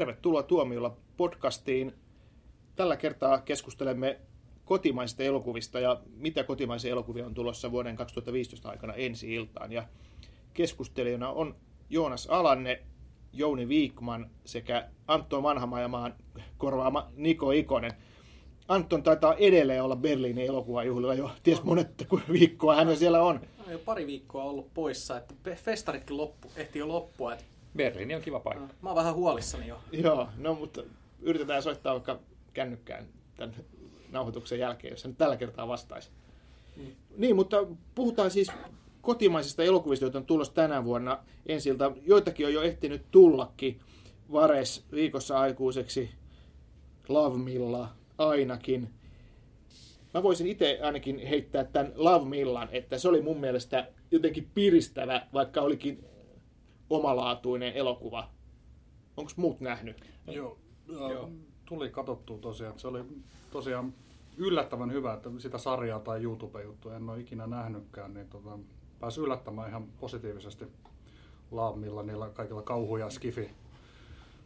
Tervetuloa Tuomiolla podcastiin. Tällä kertaa keskustelemme kotimaisista elokuvista ja mitä kotimaisia elokuvia on tulossa vuoden 2015 aikana ensi iltaan. Ja keskustelijana on Joonas Alanne, Jouni Viikman sekä Antto Manhamajamaan korvaama Niko Ikonen. Anton taitaa edelleen olla Berliinin elokuvajuhlilla jo ties monet viikkoa hän siellä on. on jo pari viikkoa ollut poissa, että festaritkin loppu, ehti jo loppua. Että Berliini on kiva paikka. Mä oon vähän huolissani jo. Joo, no mutta yritetään soittaa vaikka kännykkään tämän nauhoituksen jälkeen, jos se nyt tällä kertaa vastaisi. Mm. Niin, mutta puhutaan siis kotimaisista elokuvista, joita on tulossa tänä vuonna ensiltä. Joitakin on jo ehtinyt tullakin. Vares viikossa aikuiseksi, Love Milla ainakin. Mä voisin itse ainakin heittää tämän Love Millan, että se oli mun mielestä jotenkin piristävä, vaikka olikin omalaatuinen elokuva. Onko muut nähnyt? Joo, Joo. tuli katsottua tosiaan. Se oli tosiaan yllättävän hyvä, että sitä sarjaa tai YouTube-juttua en ole ikinä nähnytkään, niin tota, pääsi yllättämään ihan positiivisesti laamilla niillä kaikilla kauhu- ja skifi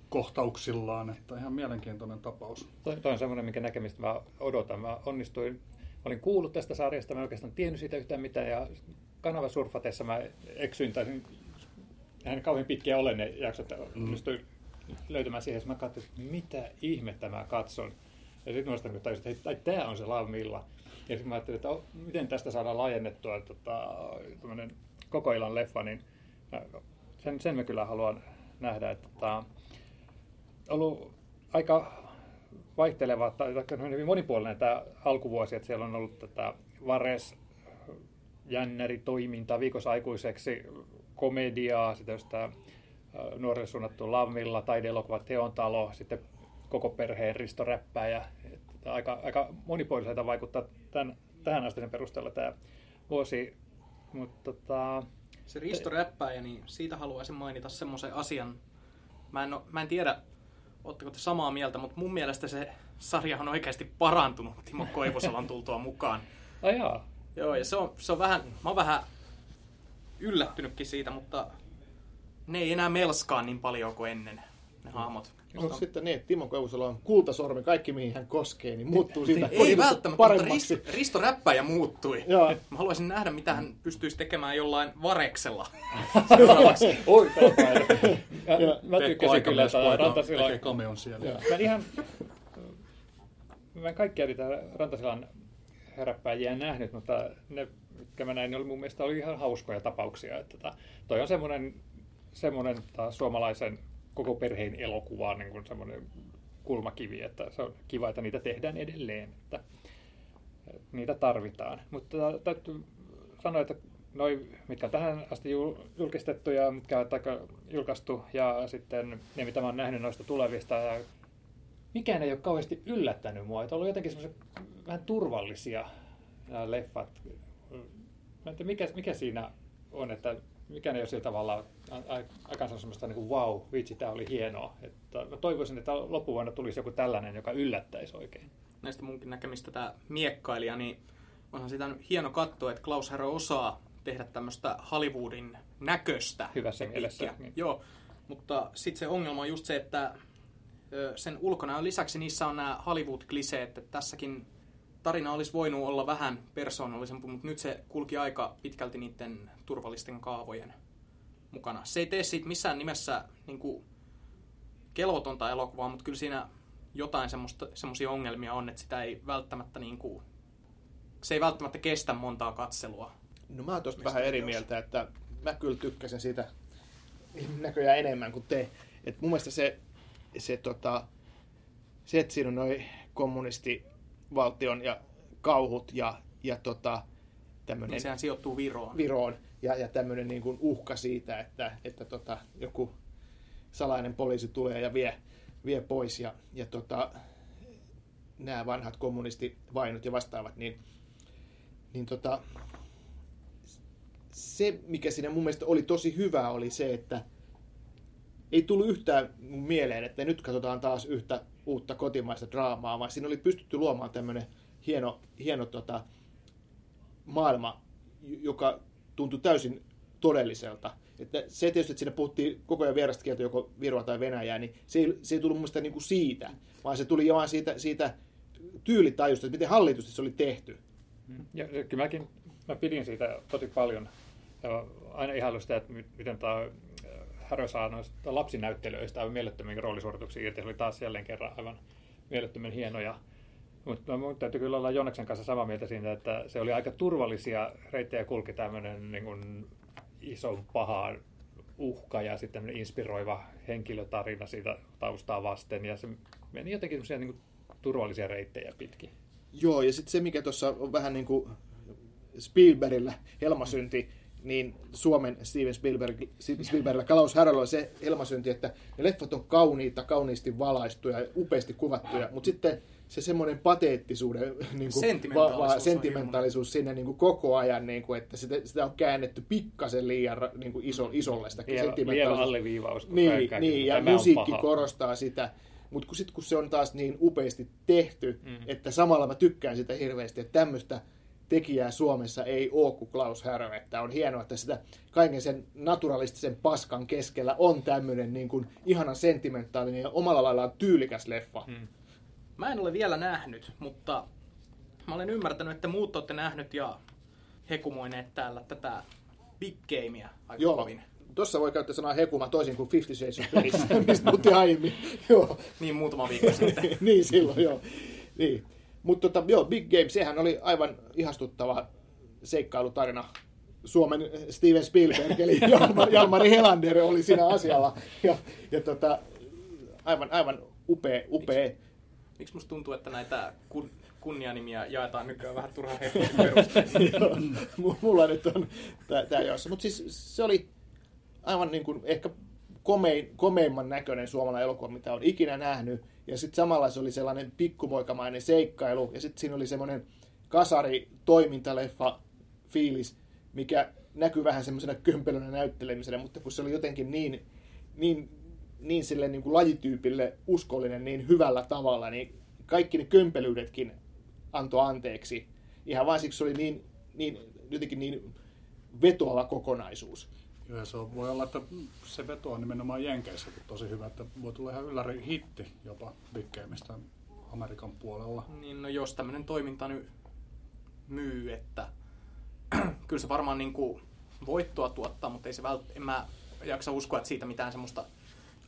kohtauksillaan, että ihan mielenkiintoinen tapaus. Toi, toi on semmoinen, minkä näkemistä mä odotan. Mä onnistuin, mä olin kuullut tästä sarjasta, mä en oikeastaan tiennyt siitä yhtään mitään, ja kanavasurfateessa mä eksyin, tai hän kauhean pitkiä ole ne jaksot, mm. löytämään siihen, mä katsoin, että mitä ihmettä mä katson. Ja sitten muistan, kun tajusin, että hei, tämä on se Love Ja sitten mä ajattelin, että oh, miten tästä saadaan laajennettua tota, koko illan leffa, niin sen, sen mä kyllä haluan nähdä. Että, tota, ollut aika vaihteleva, tai hyvin monipuolinen tämä alkuvuosi, että siellä on ollut tätä Vares, jännäri toiminta viikossa aikuiseksi, komediaa, sitten sitä nuorille suunnattu Lavmilla, taideelokuva Teon talo, sitten koko perheen Risto Räppäjä. Että aika, aika monipuoliselta vaikuttaa tämän, tähän asti sen perusteella tämä vuosi. Mutta tota, se Risto Räppäjä, niin siitä haluaisin mainita semmoisen asian. Mä en, mä en tiedä, Oletteko te samaa mieltä, mutta mun mielestä se sarja on oikeasti parantunut Timo Koivusalan tultua mukaan. Ai jaa. Joo, ja se on, se on vähän, mä oon vähän yllättynytkin siitä, mutta ne ei enää melskaa niin paljon kuin ennen, ne hahmot. No, sitten niin, että Timo Koivusalo on kultasormi, kaikki mihin hän koskee, niin muuttuu siitä Ei välttämättä, mutta Risto, Risto Räppäjä muuttui. Joo. Mä haluaisin nähdä, mitä hän pystyisi tekemään jollain vareksella. Oi, Mä tykkäsin kyllä, että Rantasilan... Tekee kameon siellä. Mä ihan... Mä en kaikkia niitä Rantasilan heräppäjiä nähnyt, mutta ne, mitkä mä näin, niin oli mun mielestä oli ihan hauskoja tapauksia. Että tota, toi on semmoinen, semmoinen suomalaisen koko perheen elokuva niin kuin semmoinen kulmakivi, että se on kiva, että niitä tehdään edelleen, että niitä tarvitaan. Mutta täytyy sanoa, että noi, mitkä on tähän asti julkistettu ja mitkä on julkaistu ja sitten ne, mitä mä oon nähnyt noista tulevista, mikään ei ole kauheasti yllättänyt mua. Että on ollut jotenkin semmoisia vähän turvallisia nämä leffat. Mä en tiedä, mikä, mikä siinä on, että mikä ei ole sillä tavalla aikaan semmoista niin kuin wow, vitsi, tämä oli hienoa. Että mä toivoisin, että loppuvuonna tulisi joku tällainen, joka yllättäisi oikein. Näistä munkin näkemistä tämä miekkailija, niin onhan sitä hieno katsoa, että Klaus Herro osaa tehdä tämmöistä Hollywoodin näköistä. Hyvässä mielessä. Niin. Joo, mutta sitten se ongelma on just se, että sen ulkona lisäksi niissä on nämä Hollywood-kliseet, että tässäkin tarina olisi voinut olla vähän persoonallisempi, mutta nyt se kulki aika pitkälti niiden turvallisten kaavojen mukana. Se ei tee siitä missään nimessä niin kuin, kelvotonta elokuvaa, mutta kyllä siinä jotain semmoisia ongelmia on, että sitä ei välttämättä niin kuin, se ei välttämättä kestä montaa katselua. No mä oon tosta vähän eri mieltä, että mä kyllä tykkäsin siitä näköjään enemmän kuin te. Et mun mielestä se, se, tota, se että siinä on noin kommunistivaltion ja kauhut ja, ja tota, tämmönen, niin sehän sijoittuu Viroon. Viroon ja, ja tämmöinen niin kuin uhka siitä, että, että tota, joku salainen poliisi tulee ja vie, vie pois ja, ja tota, nämä vanhat kommunistivainot ja vastaavat, niin, niin tota, se, mikä siinä mun mielestä oli tosi hyvä, oli se, että ei tullut yhtään mieleen, että nyt katsotaan taas yhtä uutta kotimaista draamaa, vaan siinä oli pystytty luomaan tämmöinen hieno, hieno tota, maailma, joka tuntui täysin todelliselta. Että se tietysti, että siinä puhuttiin koko ajan vierasta kieltä, joko Viroa tai Venäjää, niin se ei, se ei tullut mun niin kuin siitä, vaan se tuli vaan siitä, siitä tyylitajusta, että miten hallitusti se oli tehty. Ja kyllä mäkin mä pidin siitä tosi paljon. Ja aina ihailu sitä, että miten tämä Harry saa noista lapsinäyttelijöistä aivan mielettömiä roolisuorituksia irti. Se oli taas jälleen kerran aivan mielettömän hienoja. Mutta no, täytyy kyllä olla Joneksen kanssa samaa mieltä siitä, että se oli aika turvallisia reittejä kulki tämmöinen niin ison paha uhka ja sitten inspiroiva henkilötarina siitä taustaa vasten. Ja se meni jotenkin niin turvallisia reittejä pitkin. Joo, ja sitten se, mikä tuossa on vähän niin kuin Spielbergillä helmasynti, mm niin Suomen Steven Spielberg, Spielbergillä Klaus Harrella se helmasynti, että ne leffat on kauniita, kauniisti valaistuja ja upeasti kuvattuja, mutta sitten se semmoinen pateettisuuden niin kuin, sentimentaalisuus, va, va, sentimentaalisuus sinne niin kuin koko ajan, niin kuin, että sitä, sitä on käännetty pikkasen liian niin kuin iso, isolle sitä Liian alleviivaus. Niin, niin ja musiikki korostaa sitä. Mutta kun, sit, kun se on taas niin upeasti tehty, mm. että samalla mä tykkään sitä hirveästi, että tämmöistä tekijää Suomessa ei ole kuin Klaus Härö. Että on hienoa, että sitä kaiken sen naturalistisen paskan keskellä on tämmöinen niin kuin ihana sentimentaalinen ja omalla laillaan tyylikäs leffa. Hmm. Mä en ole vielä nähnyt, mutta mä olen ymmärtänyt, että muut olette nähnyt ja hekumoineet täällä tätä Big Gamea aika Joo. kovin. Tuossa voi käyttää sanaa hekuma toisin kuin Fifty Shades of Grey, mistä puhuttiin aiemmin. joo. Niin muutama viikko sitten. niin silloin, joo. Niin. Mutta tota, joo, Big Game, sehän oli aivan ihastuttava seikkailutarina. Suomen Steven Spielberg, eli Jalmari, Jalmari Helander oli siinä asialla. Ja, ja tota, aivan, aivan upea, upea. Miksi, miksi musta tuntuu, että näitä kun, kunnianimiä jaetaan nykyään vähän turhaan perusteella? Mulla nyt on tämä jossa. Mutta siis se oli aivan niin kuin ehkä komein, komeimman näköinen suomalainen elokuva, mitä on ikinä nähnyt. Ja sitten samalla se oli sellainen pikkumoikamainen seikkailu. Ja sitten siinä oli semmoinen kasari toimintaleffa fiilis, mikä näkyy vähän semmoisena kömpelönä näyttelemisenä, mutta kun se oli jotenkin niin, niin, niin sille niin kuin lajityypille uskollinen niin hyvällä tavalla, niin kaikki ne kömpelyydetkin antoi anteeksi. Ihan vain siksi se oli niin, niin, jotenkin niin vetoava kokonaisuus. Joo, ja se on, voi olla, että se veto on nimenomaan Jenkeissä tosi hyvä, että voi tulla ihan ylläri hitti jopa Big Gameista Amerikan puolella. Niin, no jos tämmöinen toiminta nyt myy, että kyllä se varmaan niin kuin voittoa tuottaa, mutta ei se vält- en mä jaksa uskoa, että siitä mitään semmoista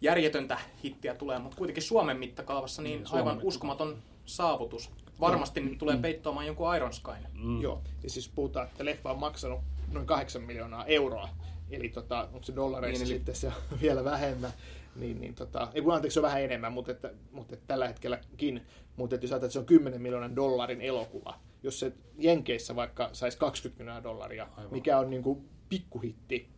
järjetöntä hittiä tulee, mutta kuitenkin Suomen mittakaavassa niin, niin aivan uskomaton saavutus. Varmasti nyt tulee peittoamaan jonkun Iron Skyn. Mm. Joo, ja siis puhutaan, että leffa on maksanut noin 8 miljoonaa euroa eli tota, onko se dollareissa niin, sitten se vielä vähemmän, niin, niin tota, ei kun anteeksi se on vähän enemmän, mutta, että, mutta että tällä hetkelläkin, mutta että jos ajatellaan, että se on 10 miljoonan dollarin elokuva, jos se Jenkeissä vaikka saisi 20 miljoonaa dollaria, Aivan. mikä on niin kuin pikkuhitti,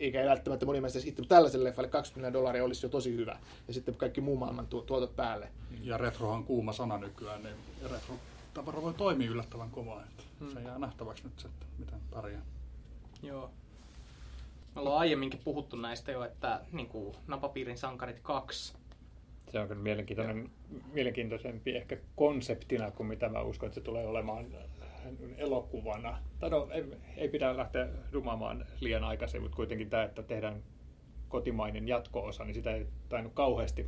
eikä välttämättä moni mielestä hitti, mutta tällaiselle leffalle 20 miljoonaa dollaria olisi jo tosi hyvä. Ja sitten kaikki muu maailman tuotot päälle. Ja retrohan kuuma sana nykyään, niin retro tavara voi toimia yllättävän kovaa. Että hmm. Se jää nähtäväksi nyt, että miten pärjää. Joo. Me ollaan aiemminkin puhuttu näistä jo, että niin kuin Napapiirin sankarit 2. Se on kyllä mielenkiintoinen, mielenkiintoisempi ehkä konseptina kuin mitä mä uskon, että se tulee olemaan elokuvana. Tai no, ei, ei pidä lähteä dumaamaan liian aikaisin, mutta kuitenkin tämä, että tehdään kotimainen jatko-osa, niin sitä ei tainnut kauheasti,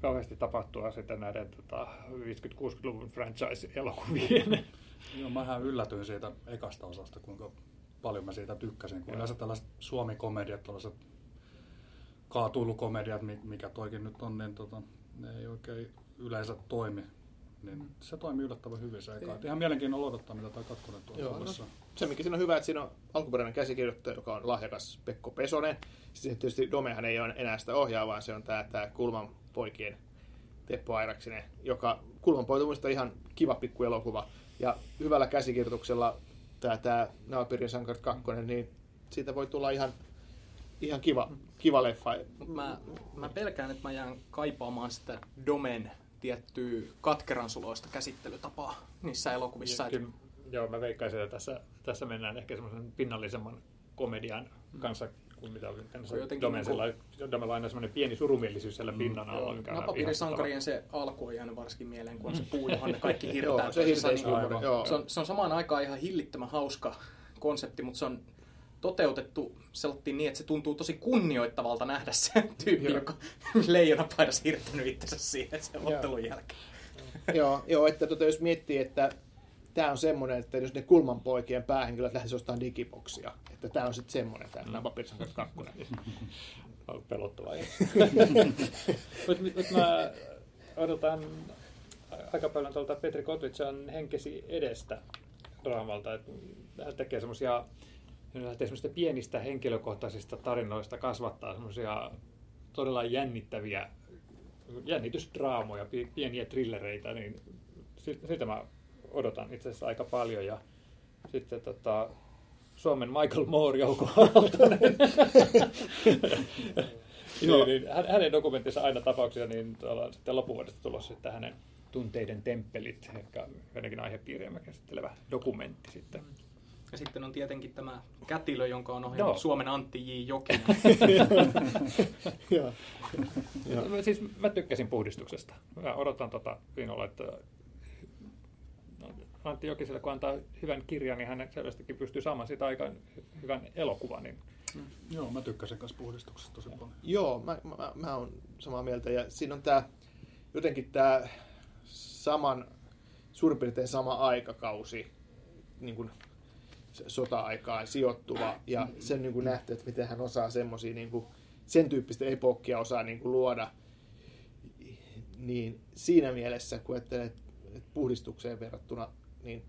kauheasti tapahtua sitä näiden tota, 50-60-luvun franchise-elokuvien. Joo, mähän yllätyin siitä ekasta osasta, kuinka paljon mä siitä tykkäsin. Kun yleensä tällaiset suomi-komediat, tällaiset kaatuilukomediat, mikä toikin nyt on, niin tota, ne ei oikein yleensä toimi. Niin se toimii yllättävän hyvin se eka. Ihan mielenkiinnolla odottaa, mitä tämä kakkonen tuo Joo, no, Se, mikä siinä on hyvä, että siinä on alkuperäinen käsikirjoittaja, joka on lahjakas Pekko Pesonen. Sitten tietysti Domehan ei ole enää sitä ohjaa, vaan se on tämä, tämä Kulman poikien Teppo Airaksinen, joka Kulman poikien ihan kiva pikku elokuva. Ja hyvällä käsikirjoituksella tämä, tämä Naapirin Sankart 2, niin siitä voi tulla ihan, ihan kiva, kiva leffa. Mä, mä pelkään, että mä jään kaipaamaan sitä Domen tiettyä katkeransuloista käsittelytapaa niissä elokuvissa. Ja, kyllä, joo, mä veikkaisin, että tässä, tässä mennään ehkä semmoisen pinnallisemman komedian kanssa kuin mitä oli Domensella. Niin Domella aina semmoinen pieni surumielisyys siellä mm. pinnan alla. Mm, Napapiirisankarien se alku on jäänyt varsinkin mieleen, kun on se puu, johon ne kaikki hirtää. joo, se, niin, se, on, se on samaan aikaan ihan hillittömän hauska konsepti, mutta se on toteutettu sellainen niin, että se tuntuu tosi kunnioittavalta nähdä se tyyppi, joka leijonapaidassa hirttänyt itsensä siihen sen ottelun jälkeen. joo, joo, että tota, jos miettii, että tämä on semmoinen, että jos ne kulmanpoikien päähenkilöt lähtisivät ostamaan digiboksia, että tämä on sitten semmoinen, tämä mm. Papirissan 2. On pelottavaa. Mutta mä odotan aika paljon tuolta Petri Kotvitsan henkesi edestä draamalta. Että hän tekee semmoisia lähtee semmoista pienistä henkilökohtaisista tarinoista kasvattaa semmoisia todella jännittäviä jännitysdraamoja, pi- pieniä trillereitä, niin si- sitä mä odotan itse asiassa aika paljon. Ja sitten tota, Suomen Michael Moore Jouko niin, niin, hän- hänen dokumenttinsa aina tapauksia, niin sitten loppuvuodesta tulossa sitten hänen tunteiden temppelit, ehkä jotenkin aihepiiriä käsittelevä dokumentti sitten. Ja sitten on tietenkin tämä kätilö, jonka on ohjannut Joo. Suomen Antti J. Jokinen. Siis mä tykkäsin puhdistuksesta. Mä odotan tota innolla, että Antti Jokiselle, kun antaa hyvän kirjan, niin hän selvästikin pystyy saamaan siitä aika hyvän elokuvan. Niin Joo, mä tykkäsin kanssa puhdistuksesta tosi paljon. Joo, mä, mä, mä oon samaa mieltä. Ja siinä on tämä jotenkin tämä saman, suurin piirtein sama aikakausi, niin kuin sota-aikaan sijoittuva. Ja sen niin kuin nähty, että miten hän osaa semmoisia niin kuin, sen tyyppistä epokkia osaa niin kuin luoda. Niin siinä mielessä, kun ajattelee, että puhdistukseen verrattuna, niin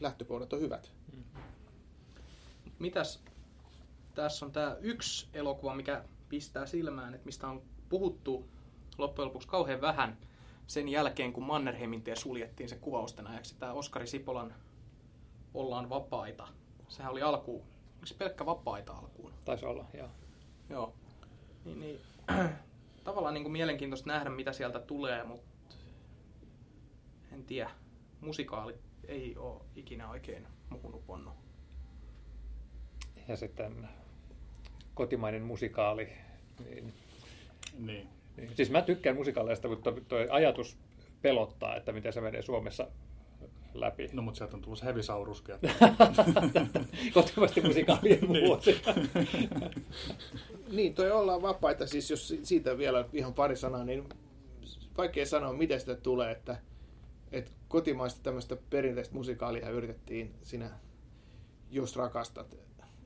lähtökohdat on hyvät. Mitäs tässä on tämä yksi elokuva, mikä pistää silmään, että mistä on puhuttu loppujen lopuksi kauhean vähän sen jälkeen, kun Mannerheimin tie suljettiin se kuvausten ajaksi. Tämä Oskari Sipolan Ollaan vapaita. Sehän oli alkuun, oliko se pelkkä vapaita alkuun? taisi olla, joo. Joo. Niin, niin, tavallaan niin kuin mielenkiintoista nähdä, mitä sieltä tulee, mutta en tiedä. Musikaalit ei ole ikinä oikein muuhun uponnut. Ja sitten kotimainen musikaali. Niin, Niin. niin, siis mä tykkään musikaaleista, mutta tuo ajatus pelottaa, että miten se menee Suomessa läpi. No, mutta sieltä on tullut se Hevisauruskin. Kotimaisten musikaalien vuosi. Niin, toi ollaan vapaita, siis jos si- siitä vielä ihan pari sanaa, niin vaikea sanoa, miten sitä tulee, että, että kotimaista tämmöistä perinteistä musikaalia yritettiin siinä Jos rakastat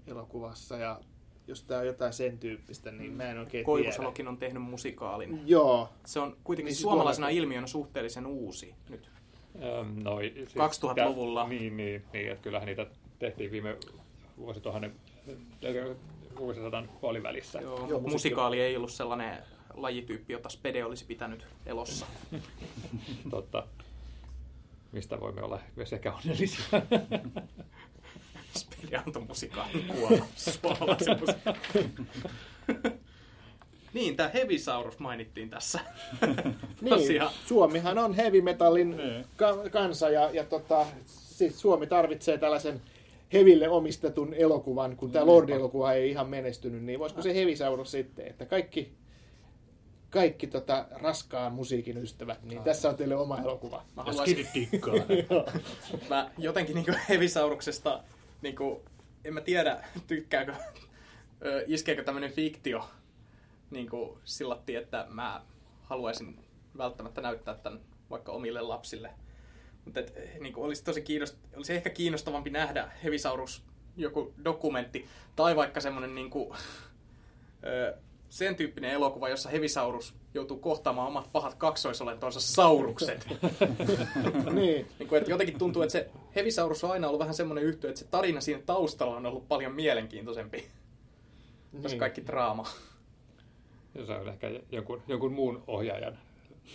elokuvassa ja jos tämä on jotain sen tyyppistä, niin mä en oikein tiedä. Koivusalokin on tehnyt musikaalin. Joo, Se on kuitenkin Niin suomalaisena tuolla- ilmiönä suhteellisen uusi nyt. No, siis 2000-luvulla. Niin, niin, niin, että kyllähän niitä tehtiin viime vuosituhannen äh, vuosisadan puolivälissä. Joo, Joo, Joo, musiikki- musikaali ei ollut sellainen lajityyppi, jota Spede olisi pitänyt elossa. Totta. Mistä voimme olla myös ehkä onnellisia. Spede antoi musikaalin kuolla suomalaisen. Niin, tämä Hevisaurus mainittiin tässä. niin. Suomihan on heavy metallin Niin. ka- kansa ja, ja tota, siis Suomi tarvitsee tällaisen heville omistetun elokuvan, kun tämä Lordi-elokuva ei ihan menestynyt, niin voisiko se Hevisaurus sitten, että kaikki, kaikki tota, raskaan musiikin ystävät, niin tässä on teille oma elokuva. Mä haluaisin, mä jotenkin niin Hevisauruksesta, niin kuin, en mä tiedä, tykkääkö, iskeekö tämmöinen fiktio niin kuin sillatti, että mä haluaisin välttämättä näyttää tämän vaikka omille lapsille. Mutta niin kuin olisi tosi kiinnost- olisi ehkä kiinnostavampi nähdä Hevisaurus joku dokumentti tai vaikka semmoinen niin kuin, sen tyyppinen elokuva, jossa Hevisaurus joutuu kohtaamaan omat pahat kaksoisolentonsa saurukset. niin, Niin kuin, että jotenkin tuntuu, että se Hevisaurus on aina ollut vähän semmoinen yhtiö, että se tarina siinä taustalla on ollut paljon mielenkiintoisempi. Niin. niin. kaikki draama. Ja se on ehkä jonkun, jonkun muun ohjaajan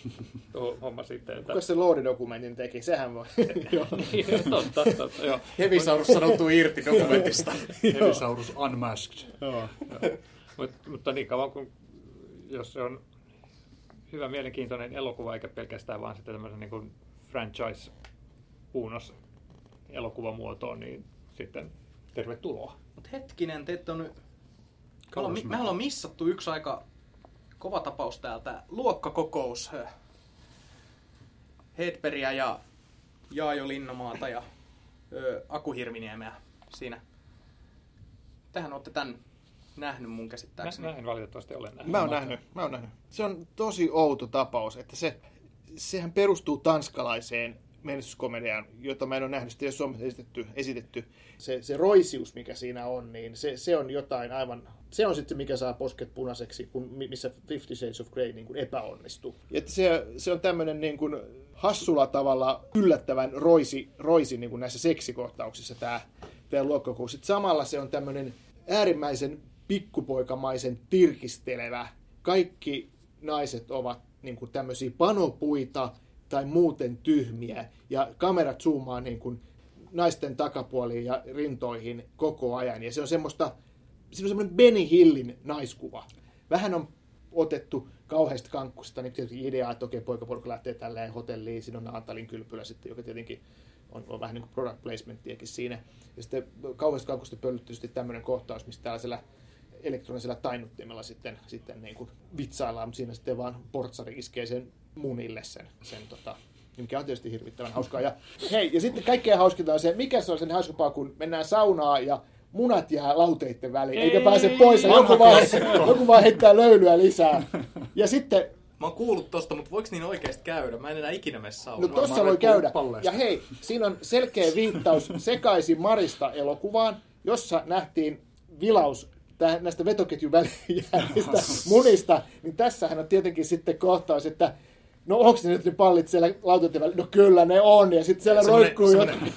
homma sitten. Että... Kuka se Lordi-dokumentin teki? Sehän voi. Joo. Totta, totta, joo. Hevisaurus sanoutuu irti dokumentista. Hevisaurus Unmasked. Joo. Mut, mutta niin kauan kuin, jos se on hyvä mielenkiintoinen elokuva, eikä pelkästään vaan sitten tämmöisen niin kuin franchise puunnos elokuvamuotoon, niin sitten tervetuloa. Mutta hetkinen, te on nyt... Me ollaan, Kauas me ollaan missattu yksi aika kova tapaus täältä. Luokkakokous. ö, Hedbergia ja Jaajo Linnomaata ja ö, Aku Hirviniemeä siinä. Tehän olette tämän nähnyt mun Mä, käsittääkseni. mä en valitettavasti ole nähnyt. Mä oon nähnyt, mä oon nähnyt. Se on tosi outo tapaus, että se, sehän perustuu tanskalaiseen menestyskomediaan, jota mä en ole nähnyt, sitä ei ole Suomessa esitetty, esitetty. Se, se roisius, mikä siinä on, niin se, se on jotain aivan... Se on sitten se, mikä saa posket punaiseksi, kun, missä Fifty Shades of Grey niin kuin epäonnistuu. Ja että se, se on tämmöinen niin kuin hassulla tavalla yllättävän roisi, roisi niin kuin näissä seksikohtauksissa tämä, tämä luokkakoulu. Sitten samalla se on tämmöinen äärimmäisen pikkupoikamaisen tirkistelevä. Kaikki naiset ovat niin kuin tämmöisiä panopuita tai muuten tyhmiä. Ja kamerat zoomaa niin kuin naisten takapuoliin ja rintoihin koko ajan. Ja se on semmoista, se on semmoinen Benny Hillin naiskuva. Vähän on otettu kauheasta kankkusta niin tietysti ideaa, että okei, poikaporukka lähtee tälleen hotelliin, siinä on Naantalin kylpylä sitten, joka tietenkin on, on vähän niin kuin product placementtiakin siinä. Ja sitten kauheasta kankusta pöllytty tämmöinen kohtaus, missä tällaisella elektronisella tainnuttimella sitten, sitten niin kuin vitsaillaan, mutta siinä sitten vaan portsari iskee sen munille sen, sen tota, mikä on tietysti hirvittävän hauskaa. Ja, hei, ja sitten kaikkein hauskinta on se, mikä se on sen hauskampaa, kun mennään saunaan ja munat jää lauteiden väliin, eikä pääse pois, ja joku vaan, joku vaan heittää löylyä lisää. Ja sitten Mä oon kuullut tosta, mutta voiko niin oikeasti käydä? Mä en enää ikinä mene No saunaan. tossa Varmaan voi käydä. palleista. Ja hei, siinä on selkeä viittaus sekaisin Marista elokuvaan, jossa nähtiin vilaus tä- näistä vetoketjun välijäänistä munista, niin tässähän on tietenkin sitten kohtaus, että no onko ne nyt ne pallit siellä lautoiden välillä? No kyllä ne on, ja sitten siellä roikkuu jotain.